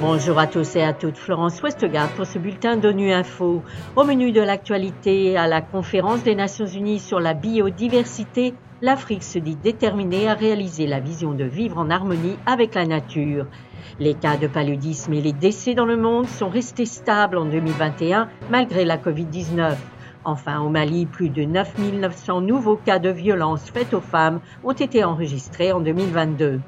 Bonjour à tous et à toutes, Florence Westgard pour ce bulletin d'ONU Info. Au menu de l'actualité, à la conférence des Nations Unies sur la biodiversité, l'Afrique se dit déterminée à réaliser la vision de vivre en harmonie avec la nature. Les cas de paludisme et les décès dans le monde sont restés stables en 2021 malgré la COVID-19. Enfin, au Mali, plus de 9 900 nouveaux cas de violences faites aux femmes ont été enregistrés en 2022.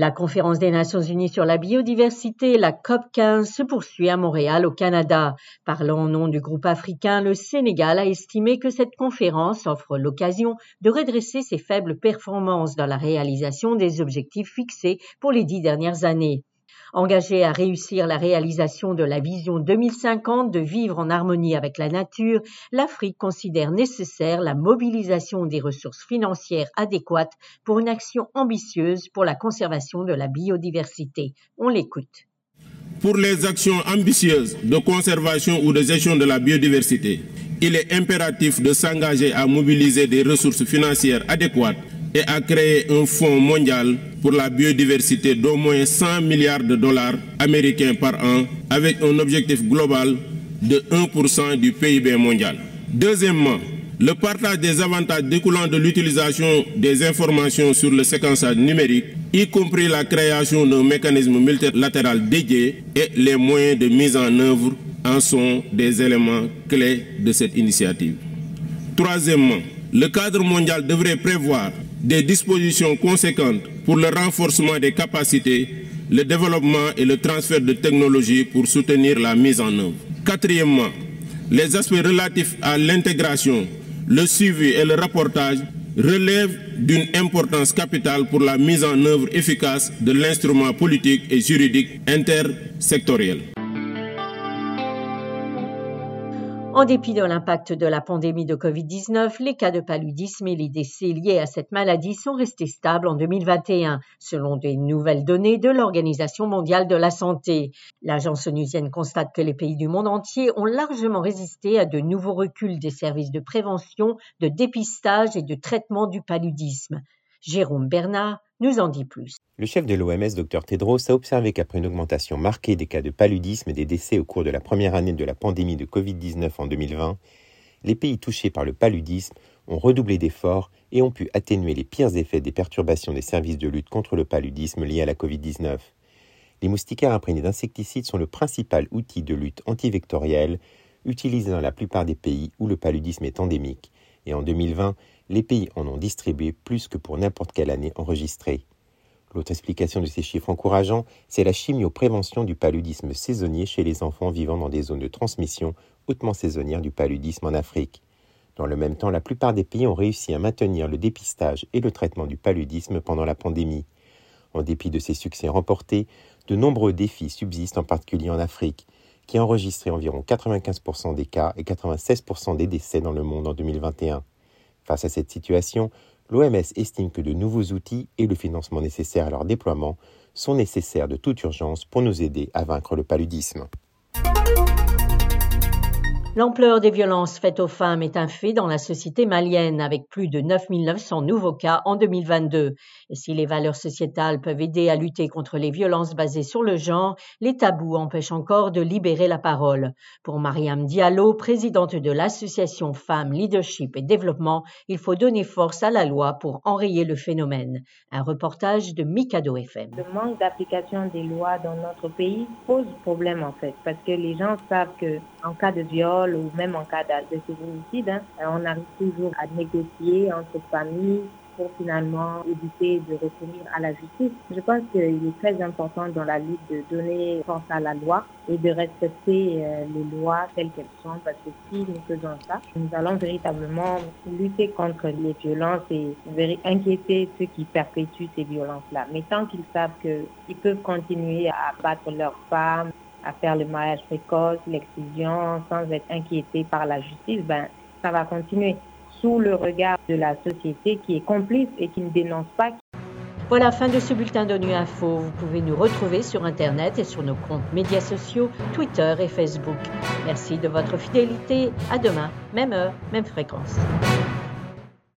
La conférence des Nations Unies sur la biodiversité, la COP15, se poursuit à Montréal, au Canada. Parlant au nom du groupe africain, le Sénégal a estimé que cette conférence offre l'occasion de redresser ses faibles performances dans la réalisation des objectifs fixés pour les dix dernières années. Engagé à réussir la réalisation de la vision 2050 de vivre en harmonie avec la nature, l'Afrique considère nécessaire la mobilisation des ressources financières adéquates pour une action ambitieuse pour la conservation de la biodiversité. On l'écoute. Pour les actions ambitieuses de conservation ou de gestion de la biodiversité, il est impératif de s'engager à mobiliser des ressources financières adéquates et à créer un fonds mondial pour la biodiversité d'au moins 100 milliards de dollars américains par an avec un objectif global de 1% du PIB mondial. Deuxièmement, le partage des avantages découlant de l'utilisation des informations sur le séquençage numérique, y compris la création d'un mécanisme multilatéral dédié et les moyens de mise en œuvre en sont des éléments clés de cette initiative. Troisièmement, le cadre mondial devrait prévoir des dispositions conséquentes pour le renforcement des capacités, le développement et le transfert de technologies pour soutenir la mise en œuvre. Quatrièmement, les aspects relatifs à l'intégration, le suivi et le rapportage relèvent d'une importance capitale pour la mise en œuvre efficace de l'instrument politique et juridique intersectoriel. En dépit de l'impact de la pandémie de Covid-19, les cas de paludisme et les décès liés à cette maladie sont restés stables en 2021, selon des nouvelles données de l'Organisation mondiale de la santé. L'agence onusienne constate que les pays du monde entier ont largement résisté à de nouveaux reculs des services de prévention, de dépistage et de traitement du paludisme. Jérôme Bernard nous en dit plus. Le chef de l'OMS, Dr Tedros, a observé qu'après une augmentation marquée des cas de paludisme et des décès au cours de la première année de la pandémie de Covid-19 en 2020, les pays touchés par le paludisme ont redoublé d'efforts et ont pu atténuer les pires effets des perturbations des services de lutte contre le paludisme liés à la Covid-19. Les moustiquaires imprégnés d'insecticides sont le principal outil de lutte antivectorielle utilisé dans la plupart des pays où le paludisme est endémique. Et en 2020, les pays en ont distribué plus que pour n'importe quelle année enregistrée. L'autre explication de ces chiffres encourageants, c'est la chimioprévention du paludisme saisonnier chez les enfants vivant dans des zones de transmission hautement saisonnières du paludisme en Afrique. Dans le même temps, la plupart des pays ont réussi à maintenir le dépistage et le traitement du paludisme pendant la pandémie. En dépit de ces succès remportés, de nombreux défis subsistent en particulier en Afrique, qui a enregistré environ 95% des cas et 96% des décès dans le monde en 2021. Face à cette situation, l'OMS estime que de nouveaux outils et le financement nécessaire à leur déploiement sont nécessaires de toute urgence pour nous aider à vaincre le paludisme. L'ampleur des violences faites aux femmes est un fait dans la société malienne, avec plus de 9 900 nouveaux cas en 2022. Et si les valeurs sociétales peuvent aider à lutter contre les violences basées sur le genre, les tabous empêchent encore de libérer la parole. Pour Mariam Diallo, présidente de l'association Femmes, Leadership et Développement, il faut donner force à la loi pour enrayer le phénomène. Un reportage de Mikado FM. Le manque d'application des lois dans notre pays pose problème en fait, parce que les gens savent que en cas de viol, ou même en cas de féminicide, hein, on arrive toujours à négocier entre familles pour finalement éviter de recourir à la justice. Je pense qu'il est très important dans la lutte de donner force à la loi et de respecter euh, les lois telles qu'elles sont parce que si nous faisons ça, nous allons véritablement lutter contre les violences et inquiéter ceux qui perpétuent ces violences-là. Mais tant qu'ils savent qu'ils peuvent continuer à battre leurs femmes, à faire le mariage précoce, l'excision, sans être inquiété par la justice, ben, ça va continuer sous le regard de la société qui est complice et qui ne dénonce pas. Voilà, fin de ce bulletin d'ONU Info. Vous pouvez nous retrouver sur Internet et sur nos comptes médias sociaux, Twitter et Facebook. Merci de votre fidélité. À demain, même heure, même fréquence.